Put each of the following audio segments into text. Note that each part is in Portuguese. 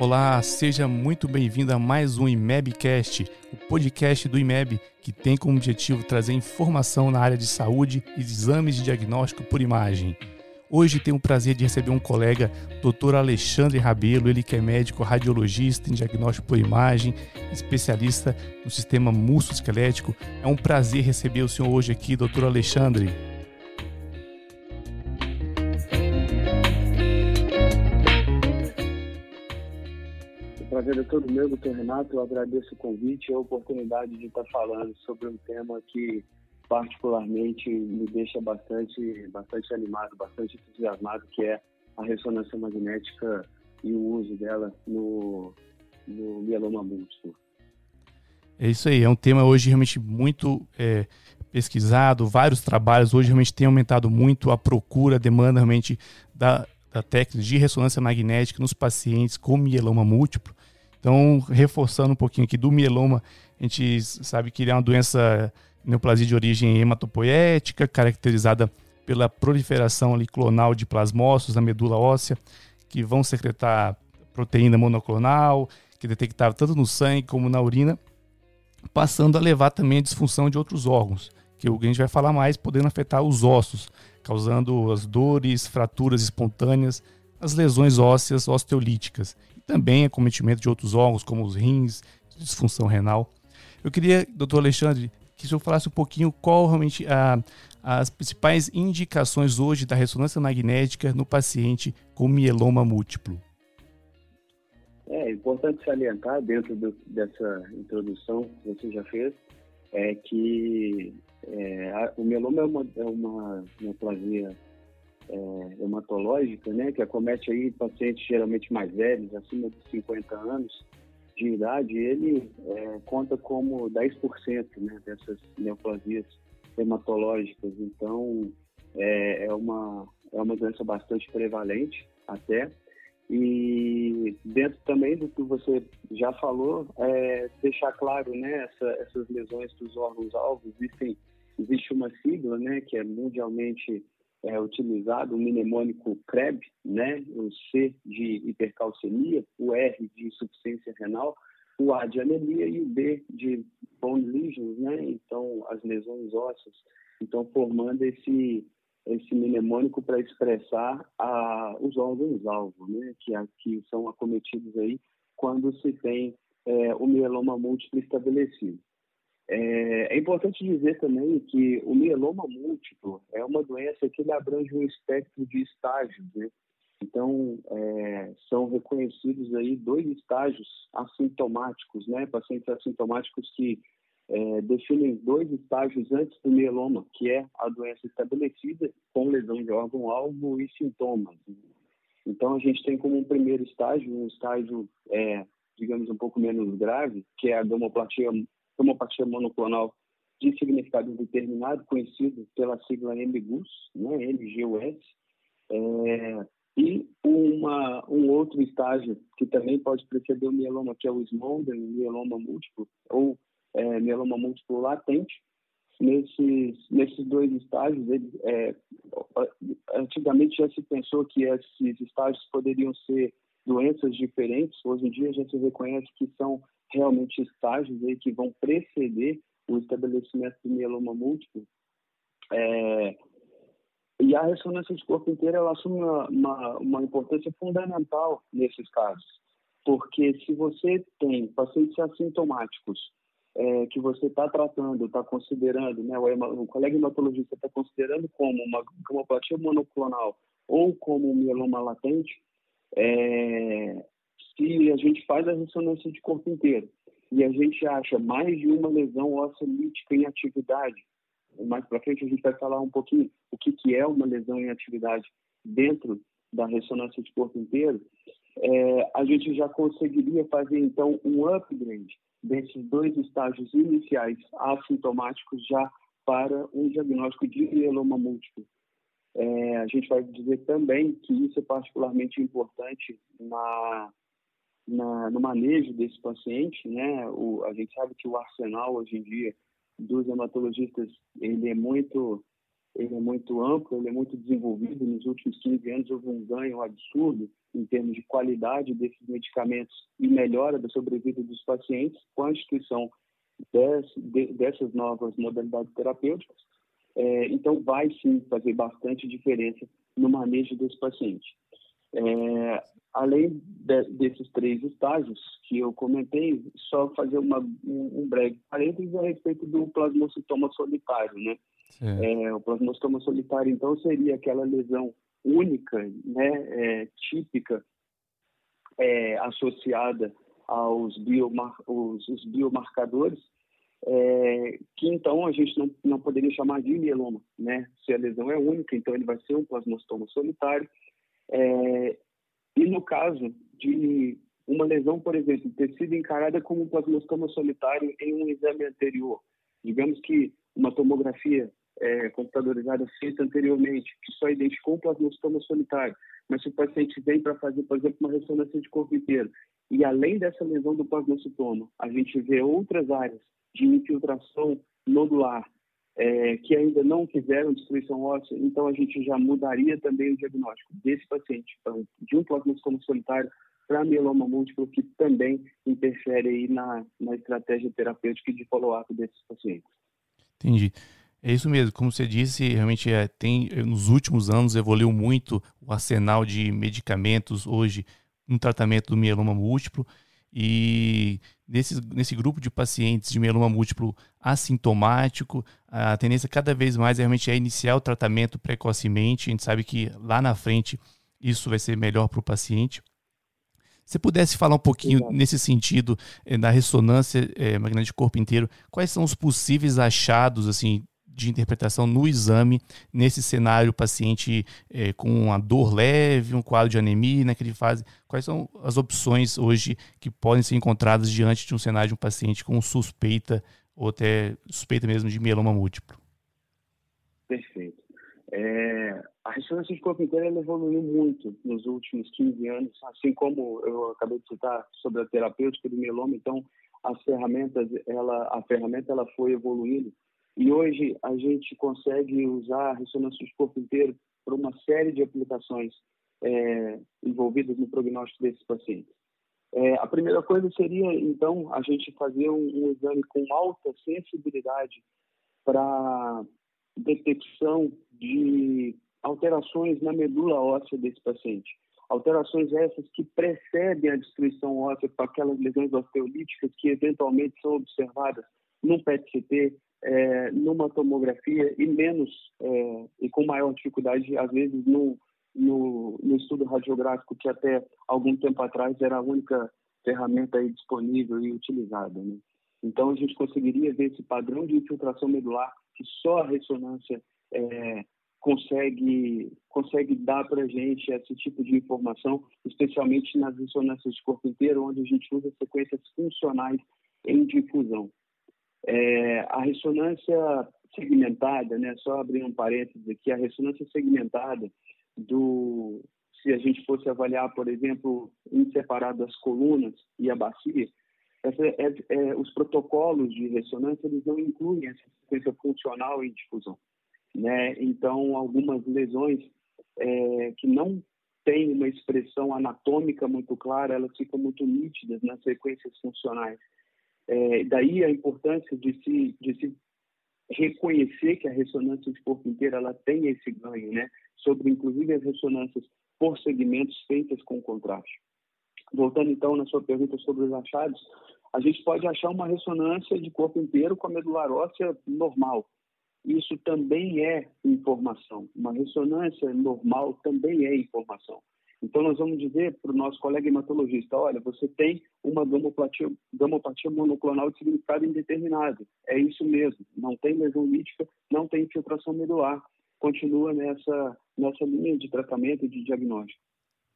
Olá, seja muito bem-vindo a mais um IMEBcast, o podcast do IMEB que tem como objetivo trazer informação na área de saúde e exames de diagnóstico por imagem. Hoje tenho o prazer de receber um colega, Dr. Alexandre Rabelo, ele que é médico radiologista em diagnóstico por imagem, especialista no sistema musculoesquelético. É um prazer receber o senhor hoje aqui, Dr. Alexandre. Todo meu, doutor Renato. Eu agradeço o convite e a oportunidade de estar falando sobre um tema que particularmente me deixa bastante, bastante animado, bastante entusiasmado, que é a ressonância magnética e o uso dela no, no mieloma múltiplo. É isso aí, é um tema hoje realmente muito é, pesquisado, vários trabalhos hoje realmente têm aumentado muito a procura, a demanda realmente da, da técnica de ressonância magnética nos pacientes com mieloma múltiplo. Então, reforçando um pouquinho aqui do mieloma, a gente sabe que ele é uma doença neoplasia de origem hematopoética, caracterizada pela proliferação ali, clonal de plasmócitos na medula óssea, que vão secretar proteína monoclonal, que é detectável tanto no sangue como na urina, passando a levar também a disfunção de outros órgãos, que a gente vai falar mais, podendo afetar os ossos, causando as dores, fraturas espontâneas, as lesões ósseas osteolíticas também acometimento de outros órgãos, como os rins, disfunção renal. Eu queria, doutor Alexandre, que o senhor falasse um pouquinho qual realmente a, as principais indicações hoje da ressonância magnética no paciente com mieloma múltiplo. É importante salientar, dentro do, dessa introdução que você já fez, é que é, a, o mieloma é uma, é uma neoplasia é, hematológica, né, que acomete aí pacientes geralmente mais velhos, acima de 50 anos de idade, ele é, conta como 10% né, dessas neoplasias hematológicas. Então, é, é, uma, é uma doença bastante prevalente até. E dentro também do que você já falou, é, deixar claro né, essa, essas lesões dos órgãos-alvos, existe uma sigla né, que é mundialmente é utilizado o mnemônico CREB, né? o C de hipercalcemia, o R de insuficiência renal, o A de anemia e o B de bone lesions, né? então as lesões ósseas. Então, formando esse, esse mnemônico para expressar a, os órgãos-alvo, né? que, que são acometidos aí quando se tem é, o mieloma múltiplo estabelecido. É, é, importante dizer também que o mieloma múltiplo é uma doença que abrange um espectro de estágios, né? Então, é, são reconhecidos aí dois estágios assintomáticos, né? Pacientes assintomáticos que é, definem dois estágios antes do mieloma, que é a doença estabelecida com lesão de órgão-alvo e sintomas. Então, a gente tem como um primeiro estágio, um estágio, é, digamos, um pouco menos grave, que é a gamoplatia homopatia monoclonal de significado determinado, conhecido pela sigla MGUS, né, MGUS, é, e uma, um outro estágio que também pode preceder o mieloma, que é o SMOLDEN, mieloma múltiplo, ou é, mieloma múltiplo latente. Nesses, nesses dois estágios, ele, é, antigamente já se pensou que esses estágios poderiam ser doenças diferentes, hoje em dia já se reconhece que são realmente estágios aí que vão preceder o estabelecimento do mieloma múltiplo. É, e a ressonância de corpo inteiro ela assume uma, uma, uma importância fundamental nesses casos, porque se você tem pacientes assintomáticos é, que você está tratando, está considerando, né, o, o colega hematologista está considerando como uma gamopatia monoclonal ou como um mieloma latente, é, se a gente faz a ressonância de corpo inteiro. E a gente acha mais de uma lesão óssea lítica em atividade, mais para frente a gente vai falar um pouquinho o que, que é uma lesão em atividade dentro da ressonância de corpo inteiro, é, a gente já conseguiria fazer então um upgrade desses dois estágios iniciais assintomáticos já para um diagnóstico de mieloma múltiplo. É, a gente vai dizer também que isso é particularmente importante na na, no manejo desse paciente, né? O, a gente sabe que o arsenal hoje em dia dos hematologistas ele é muito ele é muito amplo, ele é muito desenvolvido. Nos últimos 15 anos houve um ganho absurdo em termos de qualidade desses medicamentos e melhora da sobrevida dos pacientes com a instituição desse, dessas novas modalidades terapêuticas. É, então, vai sim fazer bastante diferença no manejo desse paciente. É, além de, desses três estágios que eu comentei, só fazer uma, um, um breve parênteses a respeito do plasmocitoma solitário, né? É, o plasmostoma solitário, então, seria aquela lesão única, né, é, típica, é, associada aos biomar os, os biomarcadores, é, que então a gente não, não poderia chamar de mieloma, né? Se a lesão é única, então ele vai ser um plasmostoma solitário. É, e no caso de uma lesão, por exemplo, ter sido encarada como um plasmostoma solitário em um exame anterior, digamos que uma tomografia é, computadorizada feita anteriormente, que só identificou o plasmostoma solitário, mas se o paciente vem para fazer, por exemplo, uma ressonância de corpo inteiro, e além dessa lesão do plasmocitoma, a gente vê outras áreas de infiltração nodular é, que ainda não fizeram destruição óssea, então a gente já mudaria também o diagnóstico desse paciente, então, de um plasmocitoma solitário para mieloma múltiplo, que também interfere aí na, na estratégia terapêutica de follow-up desses pacientes. Entendi. É isso mesmo, como você disse, realmente é, tem nos últimos anos evoluiu muito o arsenal de medicamentos hoje no tratamento do mieloma múltiplo e nesse, nesse grupo de pacientes de mieloma múltiplo assintomático, a tendência cada vez mais é realmente é iniciar o tratamento precocemente. A gente sabe que lá na frente isso vai ser melhor para o paciente. Se pudesse falar um pouquinho Exato. nesse sentido eh, da ressonância eh, magnética de corpo inteiro, quais são os possíveis achados assim de interpretação no exame, nesse cenário, paciente é, com uma dor leve, um quadro de anemia, naquele fase. Quais são as opções hoje que podem ser encontradas diante de um cenário de um paciente com suspeita ou até suspeita mesmo de mieloma múltiplo? Perfeito. É, a ressonância de corpo inteiro evoluiu muito nos últimos 15 anos, assim como eu acabei de citar sobre a terapêutica do mieloma, então as ferramentas, ela, a ferramenta ela foi evoluindo e hoje a gente consegue usar a ressonância do corpo inteiro para uma série de aplicações é, envolvidas no prognóstico desses pacientes. É, a primeira coisa seria, então, a gente fazer um, um exame com alta sensibilidade para detecção de alterações na medula óssea desse paciente. Alterações essas que precedem a destruição óssea com aquelas lesões osteolíticas que eventualmente são observadas num PET-CT, é, numa tomografia e menos é, e com maior dificuldade às vezes no, no, no, estudo radiográfico que até algum tempo atrás era a única ferramenta disponível e utilizada. Né? Então a gente conseguiria ver esse padrão de infiltração medular que só a ressonância é, consegue consegue dar para a gente esse tipo de informação, especialmente nas ressonâncias de corpo inteiro, onde a gente usa sequências funcionais em difusão. É, a ressonância segmentada, né, só abrir um parênteses aqui, a ressonância segmentada do, se a gente fosse avaliar, por exemplo, em separado as colunas e a bacia, essa, é, é, os protocolos de ressonância eles não incluem essa sequência funcional em difusão. Né? Então, algumas lesões é, que não têm uma expressão anatômica muito clara, elas ficam muito nítidas nas sequências funcionais. É, daí a importância de se, de se reconhecer que a ressonância de corpo inteiro ela tem esse ganho, né? Sobre inclusive as ressonâncias por segmentos feitas com contraste. Voltando então na sua pergunta sobre os achados, a gente pode achar uma ressonância de corpo inteiro com a medular óssea normal. Isso também é informação. Uma ressonância normal também é informação. Então, nós vamos dizer para o nosso colega hematologista: olha, você tem uma gamopatia, gamopatia monoclonal de significado indeterminado. É isso mesmo. Não tem lesão lítica, não tem infiltração medular. Continua nessa, nessa linha de tratamento e de diagnóstico.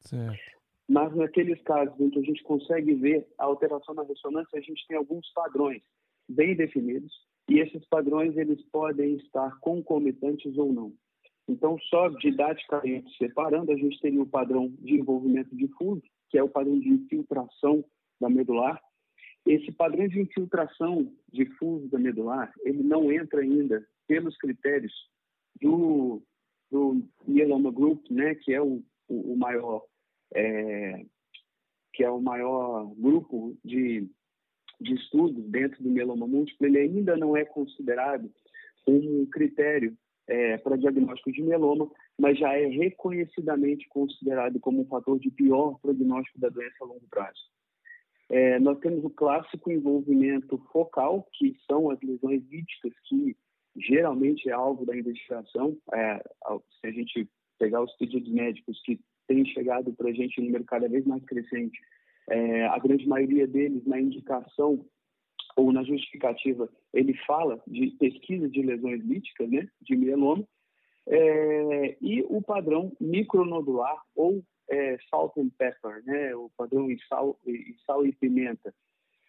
Certo. Mas naqueles casos em que a gente consegue ver a alteração na ressonância, a gente tem alguns padrões bem definidos e esses padrões eles podem estar concomitantes ou não. Então, só didaticamente separando, a gente teria o padrão de envolvimento difuso, que é o padrão de infiltração da medular. Esse padrão de infiltração difuso da medular, ele não entra ainda pelos critérios do, do Mieloma Group, né, que é o, o, o maior é, que é o maior grupo de, de estudos dentro do mieloma múltiplo, ele ainda não é considerado um critério é, para diagnóstico de mieloma, mas já é reconhecidamente considerado como um fator de pior prognóstico da doença a longo prazo. É, nós temos o clássico envolvimento focal, que são as lesões líticas, que geralmente é alvo da investigação. É, se a gente pegar os pedidos médicos que têm chegado para a gente em número cada vez mais crescente, é, a grande maioria deles na indicação ou na justificativa, ele fala de pesquisa de lesões líticas, né, de mieloma, é, e o padrão micronodular ou é, salt and pepper, né, o padrão em sal, em sal e pimenta.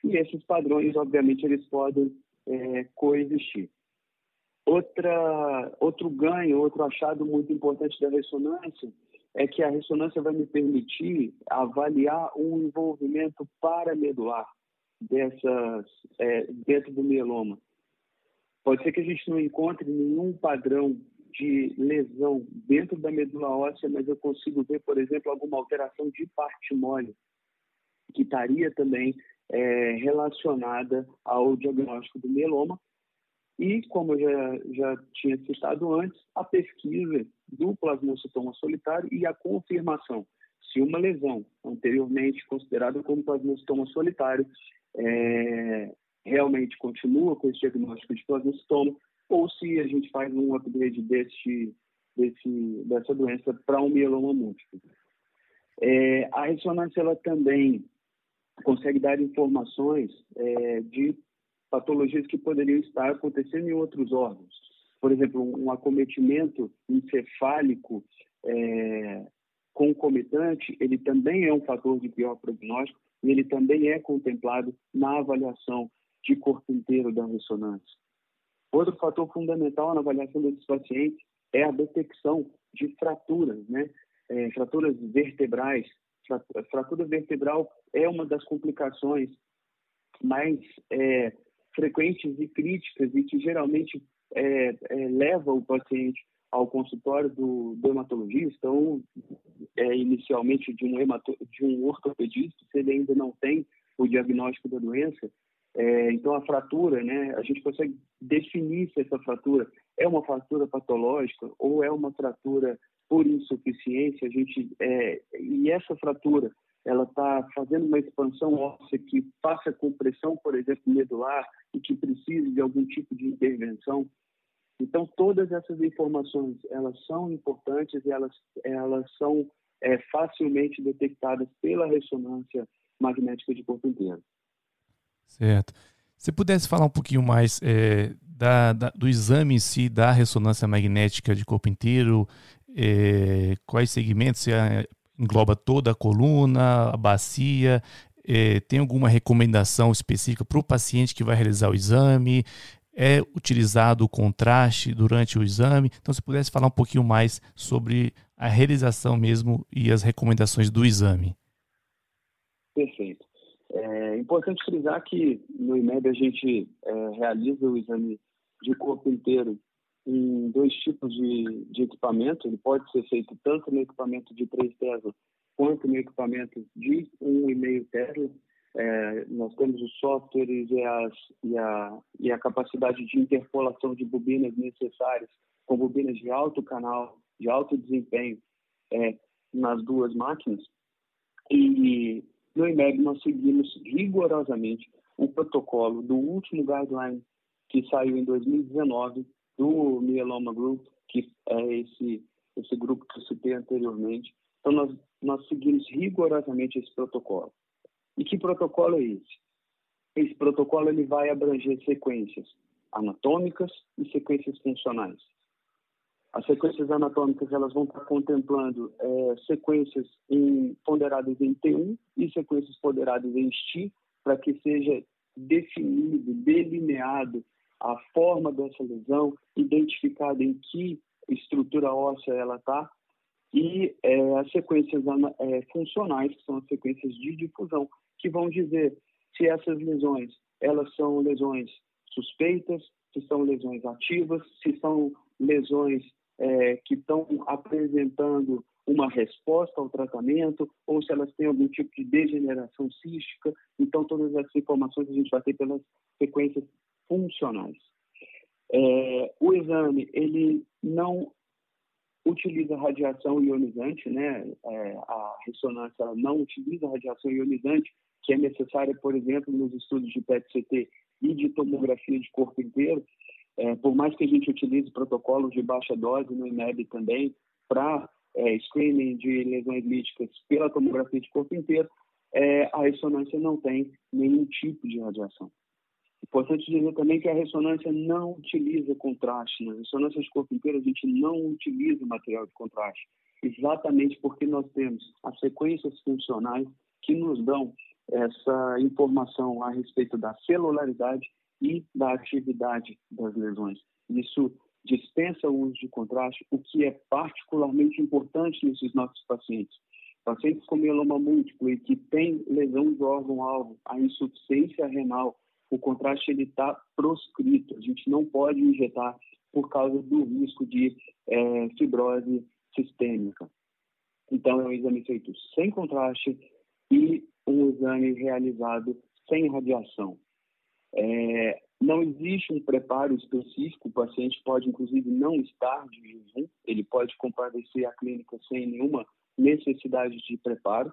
E esses padrões, obviamente, eles podem é, coexistir. Outra, outro ganho, outro achado muito importante da ressonância é que a ressonância vai me permitir avaliar um envolvimento paramedular dessas é, dentro do mieloma. Pode ser que a gente não encontre nenhum padrão de lesão dentro da medula óssea, mas eu consigo ver, por exemplo, alguma alteração de parte mole que estaria também é, relacionada ao diagnóstico do mieloma. E, como eu já, já tinha citado antes, a pesquisa do plasmocitoma solitário e a confirmação se uma lesão anteriormente considerada como plasmocitoma solitário é, realmente continua com esse diagnóstico de plasmocitoma ou se a gente faz um upgrade desse, desse, dessa doença para um mieloma múltiplo. É, a ressonância ela também consegue dar informações é, de patologias que poderiam estar acontecendo em outros órgãos. Por exemplo, um acometimento encefálico é, concomitante, ele também é um fator de pior prognóstico e ele também é contemplado na avaliação de corpo inteiro da ressonância. Outro fator fundamental na avaliação desses pacientes é a detecção de fraturas, né? É, fraturas vertebrais. Fratura vertebral é uma das complicações mais é, frequentes e críticas e que geralmente é, é leva o paciente ao consultório do dermatologista ou é, inicialmente de um, hemato, de um ortopedista, se ele ainda não tem o diagnóstico da doença, é, então, a fratura, né, a gente consegue definir se essa fratura é uma fratura patológica ou é uma fratura por insuficiência. A gente, é, e essa fratura, ela está fazendo uma expansão óssea que passa compressão, por exemplo, medular e que precisa de algum tipo de intervenção. Então, todas essas informações, elas são importantes e elas, elas são é, facilmente detectadas pela ressonância magnética de corpo inteiro. Certo. Se pudesse falar um pouquinho mais é, da, da, do exame em si da ressonância magnética de corpo inteiro, é, quais segmentos você engloba toda a coluna, a bacia, é, tem alguma recomendação específica para o paciente que vai realizar o exame? É utilizado o contraste durante o exame? Então, se pudesse falar um pouquinho mais sobre a realização mesmo e as recomendações do exame. Perfeito. É importante frisar que no IMEB a gente é, realiza o exame de corpo inteiro em dois tipos de, de equipamento. Ele pode ser feito tanto no equipamento de 3 Tesla quanto no equipamento de 1,5 Tesla. É, nós temos os softwares e, as, e, a, e a capacidade de interpolação de bobinas necessárias, com bobinas de alto canal, de alto desempenho, é, nas duas máquinas. E no IMEB, nós seguimos rigorosamente o protocolo do último guideline que saiu em 2019 do Myeloma Group, que é esse, esse grupo que eu citei anteriormente. Então, nós, nós seguimos rigorosamente esse protocolo. E que protocolo é esse? Esse protocolo ele vai abranger sequências anatômicas e sequências funcionais. As sequências anatômicas elas vão estar contemplando é, sequências em, ponderadas em T1 e sequências ponderadas em STI, para que seja definido, delineado a forma dessa lesão, identificado em que estrutura óssea ela está, e é, as sequências é, funcionais, que são as sequências de difusão, que vão dizer se essas lesões elas são lesões suspeitas, se são lesões ativas, se são lesões é, que estão apresentando uma resposta ao tratamento ou se elas têm algum tipo de degeneração cística. Então, todas essas informações a gente vai ter pelas sequências funcionais. É, o exame ele não utiliza radiação ionizante, né? É, a ressonância não utiliza radiação ionizante, que é necessária, por exemplo, nos estudos de PET-CT e de tomografia de corpo inteiro. É, por mais que a gente utilize protocolos de baixa dose no INEB também para é, screening de lesões líticas pela tomografia de corpo inteiro, é, a ressonância não tem nenhum tipo de radiação. Importante dizer também que a ressonância não utiliza contraste. Na ressonância de corpo inteiro, a gente não utiliza material de contraste, exatamente porque nós temos as sequências funcionais que nos dão essa informação a respeito da celularidade e da atividade das lesões. Isso dispensa o uso de contraste, o que é particularmente importante nesses nossos pacientes. Pacientes com mieloma múltiplo e que têm lesão do órgão-alvo, a insuficiência renal, o contraste está proscrito. A gente não pode injetar por causa do risco de é, fibrose sistêmica. Então, é um exame feito sem contraste e um exame realizado sem radiação. É, não existe um preparo específico, o paciente pode, inclusive, não estar de jejum, ele pode comparecer à clínica sem nenhuma necessidade de preparo,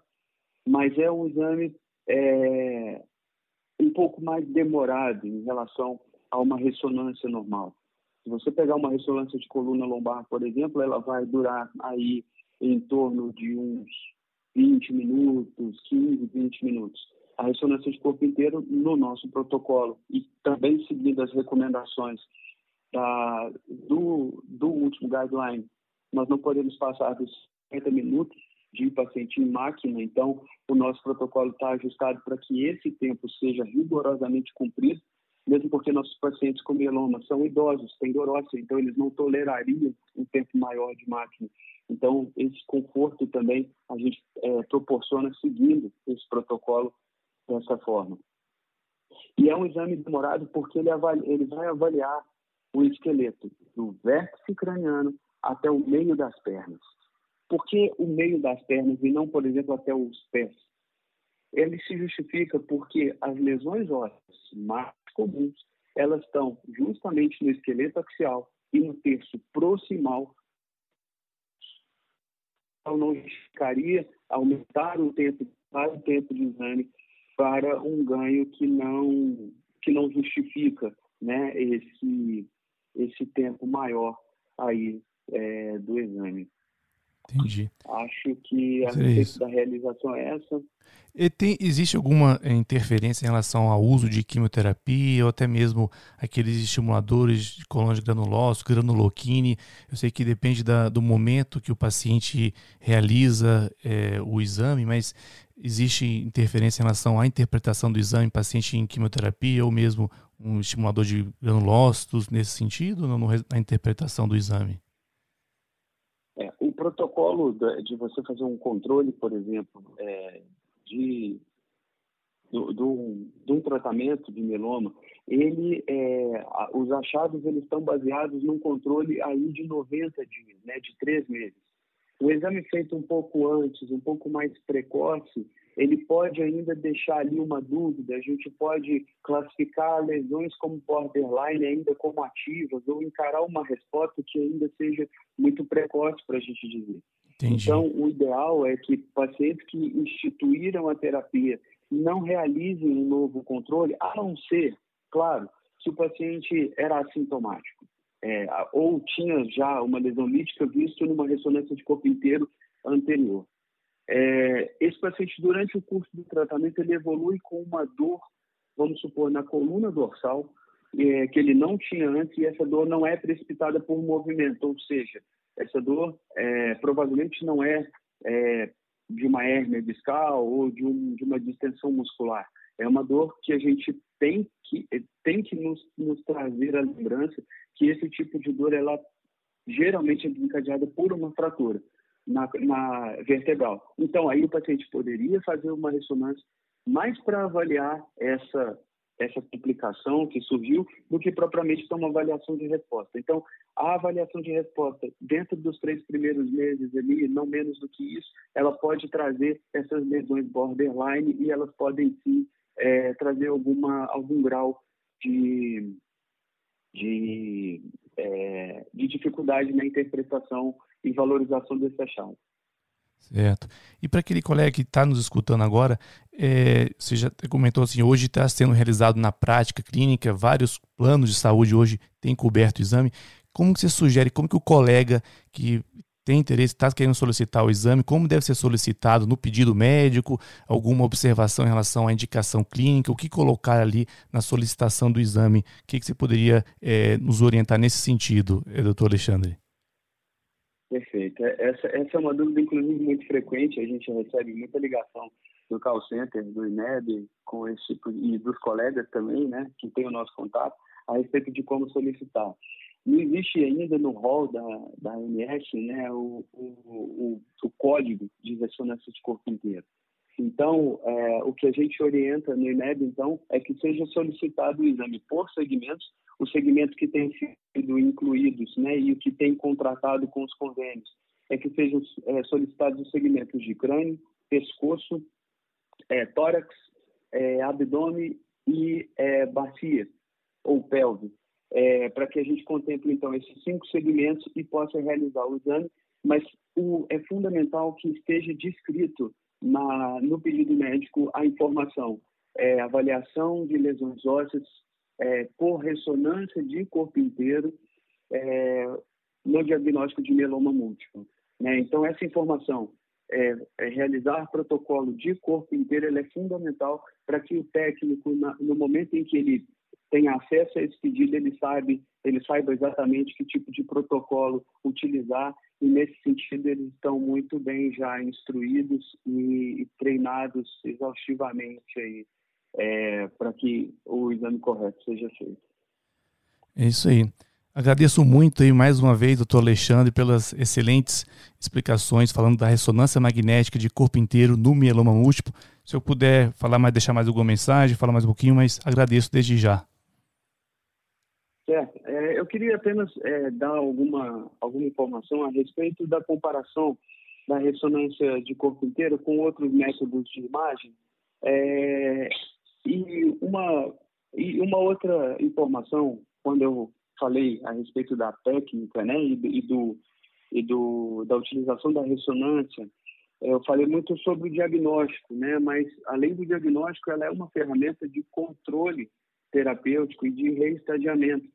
mas é um exame é, um pouco mais demorado em relação a uma ressonância normal. Se você pegar uma ressonância de coluna lombar, por exemplo, ela vai durar aí em torno de uns 20 minutos, 15, 20 minutos. A ressonância de corpo inteiro, no nosso protocolo, e também seguindo as recomendações da, do, do último guideline, nós não podemos passar dos 50 minutos de paciente em máquina, então o nosso protocolo está ajustado para que esse tempo seja rigorosamente cumprido, mesmo porque nossos pacientes com mieloma são idosos, têm dorócia, então eles não tolerariam um tempo maior de máquina. Então, esse conforto também a gente é, proporciona seguindo esse protocolo dessa forma. E é um exame demorado porque ele, avalia, ele vai avaliar o esqueleto do vértice craniano até o meio das pernas. Por que o meio das pernas e não, por exemplo, até os pés? Ele se justifica porque as lesões ósseas mais comuns, elas estão justamente no esqueleto axial e no terço proximal. Então, não justificaria aumentar o tempo, o tempo de exame para um ganho que não, que não justifica né, esse, esse tempo maior aí é, do exame. Entendi. Acho que a respeito da realização é essa. E tem, existe alguma eh, interferência em relação ao uso de quimioterapia ou até mesmo aqueles estimuladores de colônia de granulócito, granuloquine? Eu sei que depende da, do momento que o paciente realiza é, o exame, mas existe interferência em relação à interpretação do exame paciente em quimioterapia ou mesmo um estimulador de granulócitos nesse sentido, na interpretação do exame? Protocolo de você fazer um controle, por exemplo, é, de, do, do, de um tratamento de mieloma, ele, é, os achados eles estão baseados num controle aí de 90 dias, né, de três meses. O exame feito um pouco antes, um pouco mais precoce, ele pode ainda deixar ali uma dúvida, a gente pode classificar lesões como borderline ainda como ativas ou encarar uma resposta que ainda seja muito precoce para a gente dizer. Entendi. Então, o ideal é que pacientes que instituíram a terapia não realizem um novo controle, a não ser, claro, se o paciente era assintomático é, ou tinha já uma lesão lítica visto numa ressonância de corpo inteiro anterior. É, esse paciente, durante o curso do tratamento, ele evolui com uma dor, vamos supor, na coluna dorsal, é, que ele não tinha antes, e essa dor não é precipitada por movimento, ou seja, essa dor é, provavelmente não é, é, de uma hérnia discal ou de, um, de, uma distensão muscular. É uma dor que a gente tem que, tem que nos, nos trazer a lembrança que esse tipo de dor, ela geralmente é desencadeada por uma fratura na, na vertebral. Então, aí o paciente poderia fazer uma ressonância mais para avaliar essa, essa complicação que surgiu do que propriamente ter uma avaliação de resposta. Então, a avaliação de resposta dentro dos três primeiros meses ali, não menos do que isso, ela pode trazer essas lesões borderline e elas podem sim é, trazer alguma algum grau de de, é, de dificuldade na interpretação e valorização desse achado. Certo. E para aquele colega que está nos escutando agora, é, você já comentou assim, hoje está sendo realizado na prática clínica, vários planos de saúde hoje têm coberto o exame. Como que você sugere, como que o colega que tem interesse, está querendo solicitar o exame, como deve ser solicitado no pedido médico, alguma observação em relação à indicação clínica, o que colocar ali na solicitação do exame, o que, que você poderia é, nos orientar nesse sentido, eh, doutor Alexandre? Perfeito. É, essa, essa é uma dúvida, inclusive, muito frequente. A gente recebe muita ligação do call center, do INEB, com esse tipo, e dos colegas também, né, que tem o nosso contato, a respeito de como solicitar. Não existe ainda no rol da, da ANS né, o, o, o, o código de ressonância de corpo inteiro. Então, é, o que a gente orienta no INEB, então, é que seja solicitado o exame por segmentos, os segmentos que têm sido incluídos né, e o que tem contratado com os convênios, é que sejam é, solicitados os segmentos de crânio, pescoço, é, tórax, é, abdômen e é, bacia ou pelve. É, para que a gente contemple, então, esses cinco segmentos e possa realizar o exame, mas o, é fundamental que esteja descrito na, no pedido médico a informação, é, avaliação de lesões ósseas é, por ressonância de corpo inteiro é, no diagnóstico de mieloma múltiplo. Né? Então, essa informação, é, é, realizar protocolo de corpo inteiro, é fundamental para que o técnico, na, no momento em que ele tem acesso a esse pedido, ele sabe, ele saiba exatamente que tipo de protocolo utilizar e nesse sentido eles estão muito bem já instruídos e, treinados exaustivamente aí é, para que o exame correto seja feito. É isso aí. Agradeço muito aí mais uma vez, doutor Alexandre, pelas excelentes explicações falando da ressonância magnética de corpo inteiro no mieloma múltiplo. Se eu puder falar mais, deixar mais alguma mensagem, falar mais um pouquinho, mas agradeço desde já. Certo. É, eu queria apenas é, dar alguma, alguma informação a respeito da comparação da ressonância de corpo inteiro com outros métodos de imagem. É, e, uma, e uma outra informação, quando eu falei a respeito da técnica né, e, e, do, e do, da utilização da ressonância, eu falei muito sobre o diagnóstico, né, mas além do diagnóstico, ela é uma ferramenta de controle terapêutico e de reestadiamento.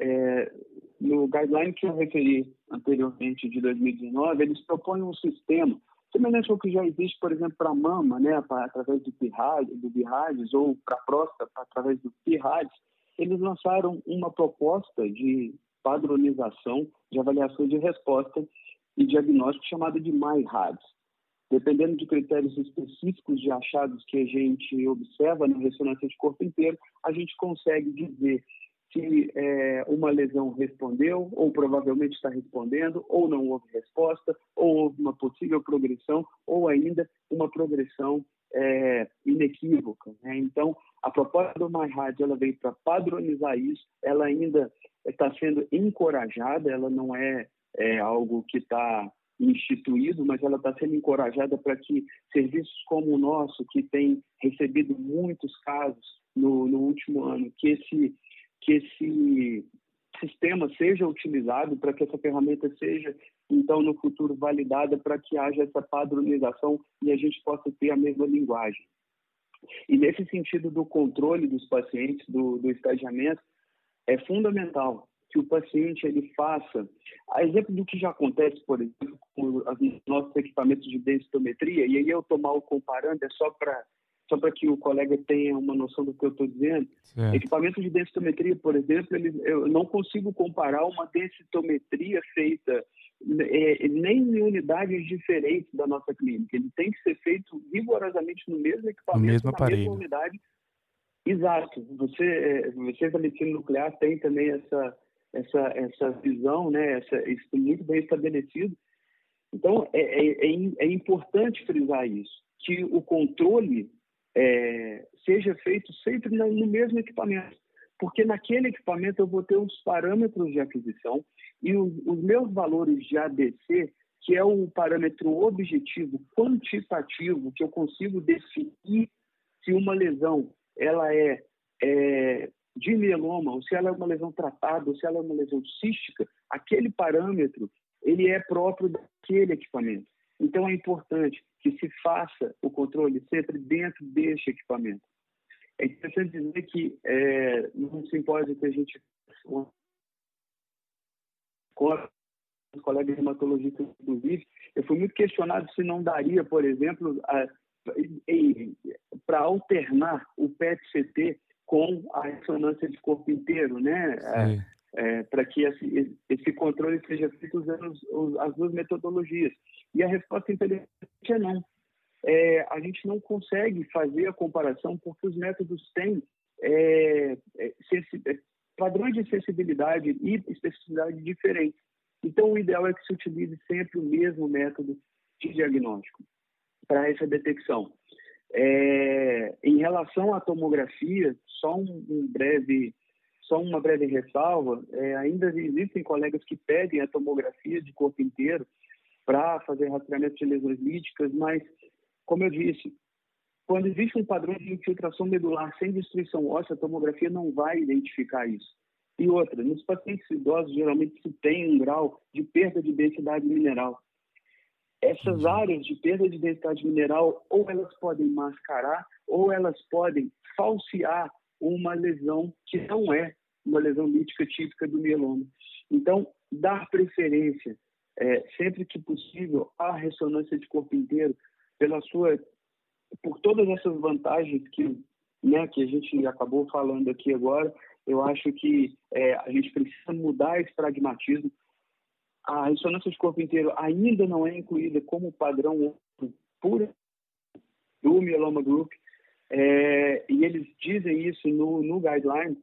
É, no guideline que eu referi anteriormente, de 2019, eles propõem um sistema semelhante ao que já existe, por exemplo, para a mama, né, pra, através do PIRAD, do BIRADS, ou para a próstata, através do PIRADS, eles lançaram uma proposta de padronização de avaliação de resposta e diagnóstico chamada de MyRADS. Dependendo de critérios específicos de achados que a gente observa na ressonância de corpo inteiro, a gente consegue dizer se é, uma lesão respondeu, ou provavelmente está respondendo, ou não houve resposta, ou houve uma possível progressão, ou ainda uma progressão é, inequívoca. Né? Então, a proposta do MyRad ela veio para padronizar isso, ela ainda está sendo encorajada, ela não é, é algo que está instituído, mas ela está sendo encorajada para que serviços como o nosso, que tem recebido muitos casos no, no último ano, que esse que esse sistema seja utilizado, para que essa ferramenta seja, então, no futuro validada, para que haja essa padronização e a gente possa ter a mesma linguagem. E nesse sentido do controle dos pacientes, do, do estagiamento, é fundamental que o paciente ele faça, a exemplo do que já acontece, por exemplo, com os nossos equipamentos de densitometria, e aí eu estou mal comparando, é só para só para que o colega tenha uma noção do que eu estou dizendo. Certo. Equipamento de densitometria, por exemplo, ele, eu não consigo comparar uma densitometria feita é, nem em unidades diferentes da nossa clínica. Ele tem que ser feito rigorosamente no mesmo equipamento, no mesmo aparelho. na mesma unidade. Exato. Você, é, você da medicina nuclear tem também essa essa essa visão, né? Essa, isso muito bem estabelecido. Então é, é, é, é importante frisar isso, que o controle é, seja feito sempre no mesmo equipamento, porque naquele equipamento eu vou ter uns parâmetros de aquisição e os, os meus valores de ABC, que é o parâmetro objetivo quantitativo que eu consigo definir se uma lesão ela é, é de mieloma, ou se ela é uma lesão tratada, ou se ela é uma lesão cística, aquele parâmetro ele é próprio daquele equipamento. Então é importante que se faça o controle sempre dentro deste equipamento. É interessante dizer que é, num simpósio que a gente com os colegas hematologistas, inclusive, eu fui muito questionado se não daria, por exemplo, para alternar o PET-CT com a ressonância de corpo inteiro, né? É, para que esse, esse, controle seja feito usando as duas metodologias. E a resposta inteligente é não. É, a gente não consegue fazer a comparação porque os métodos têm é, é, é padrões de sensibilidade e especificidade diferentes. Então, o ideal é que se utilize sempre o mesmo método de diagnóstico para essa detecção. É, em relação à tomografia, só um, um breve, só uma breve ressalva, é, ainda existem colegas que pedem a tomografia de corpo inteiro para fazer rastreamento de lesões líticas, mas, como eu disse, quando existe um padrão de infiltração medular sem destruição óssea, a tomografia não vai identificar isso. E outra, nos pacientes idosos, geralmente se tem um grau de perda de densidade mineral. Essas áreas de perda de densidade mineral, ou elas podem mascarar, ou elas podem falsear uma lesão que não é uma lesão lítica típica do mieloma. Então, dar preferência, é, sempre que possível, à ressonância de corpo inteiro, pela sua, por todas essas vantagens que, né, que a gente acabou falando aqui agora, eu acho que é, a gente precisa mudar esse pragmatismo a ressonância de corpo inteiro ainda não é incluída como padrão puro do Myeloma Group, é, e eles dizem isso no, no guideline,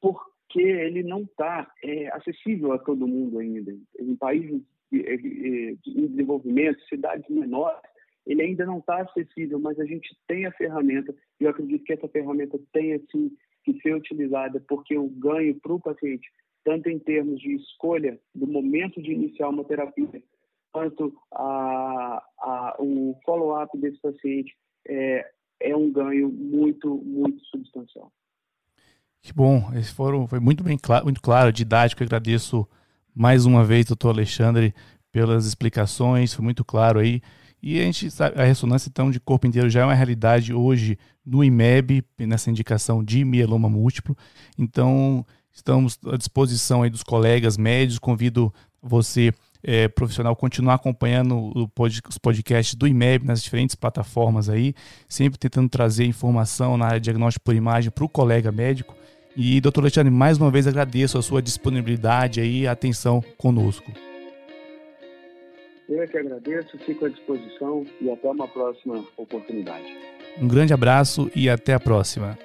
porque ele não está é, acessível a todo mundo ainda. Em países em desenvolvimento, cidades menores, ele ainda não está acessível, mas a gente tem a ferramenta, e eu acredito que essa ferramenta tenha sim que ser utilizada, porque o ganho para o paciente tanto em termos de escolha do momento de iniciar uma terapia, quanto a, a, o follow-up desse paciente é, é um ganho muito, muito substancial. Que bom, esse fórum foi muito bem claro, muito claro, didático. Eu agradeço mais uma vez, doutor Alexandre, pelas explicações, foi muito claro aí. E a gente sabe, a ressonância então de corpo inteiro já é uma realidade hoje no IMEB, nessa indicação de mieloma múltiplo. Então, Estamos à disposição aí dos colegas médicos. Convido você, é, profissional, continuar acompanhando os podcasts do IMEB nas diferentes plataformas aí, sempre tentando trazer informação na área de diagnóstico por imagem para o colega médico. E, doutor Alexandre, mais uma vez agradeço a sua disponibilidade e atenção conosco. Eu é que agradeço, fico à disposição e até uma próxima oportunidade. Um grande abraço e até a próxima.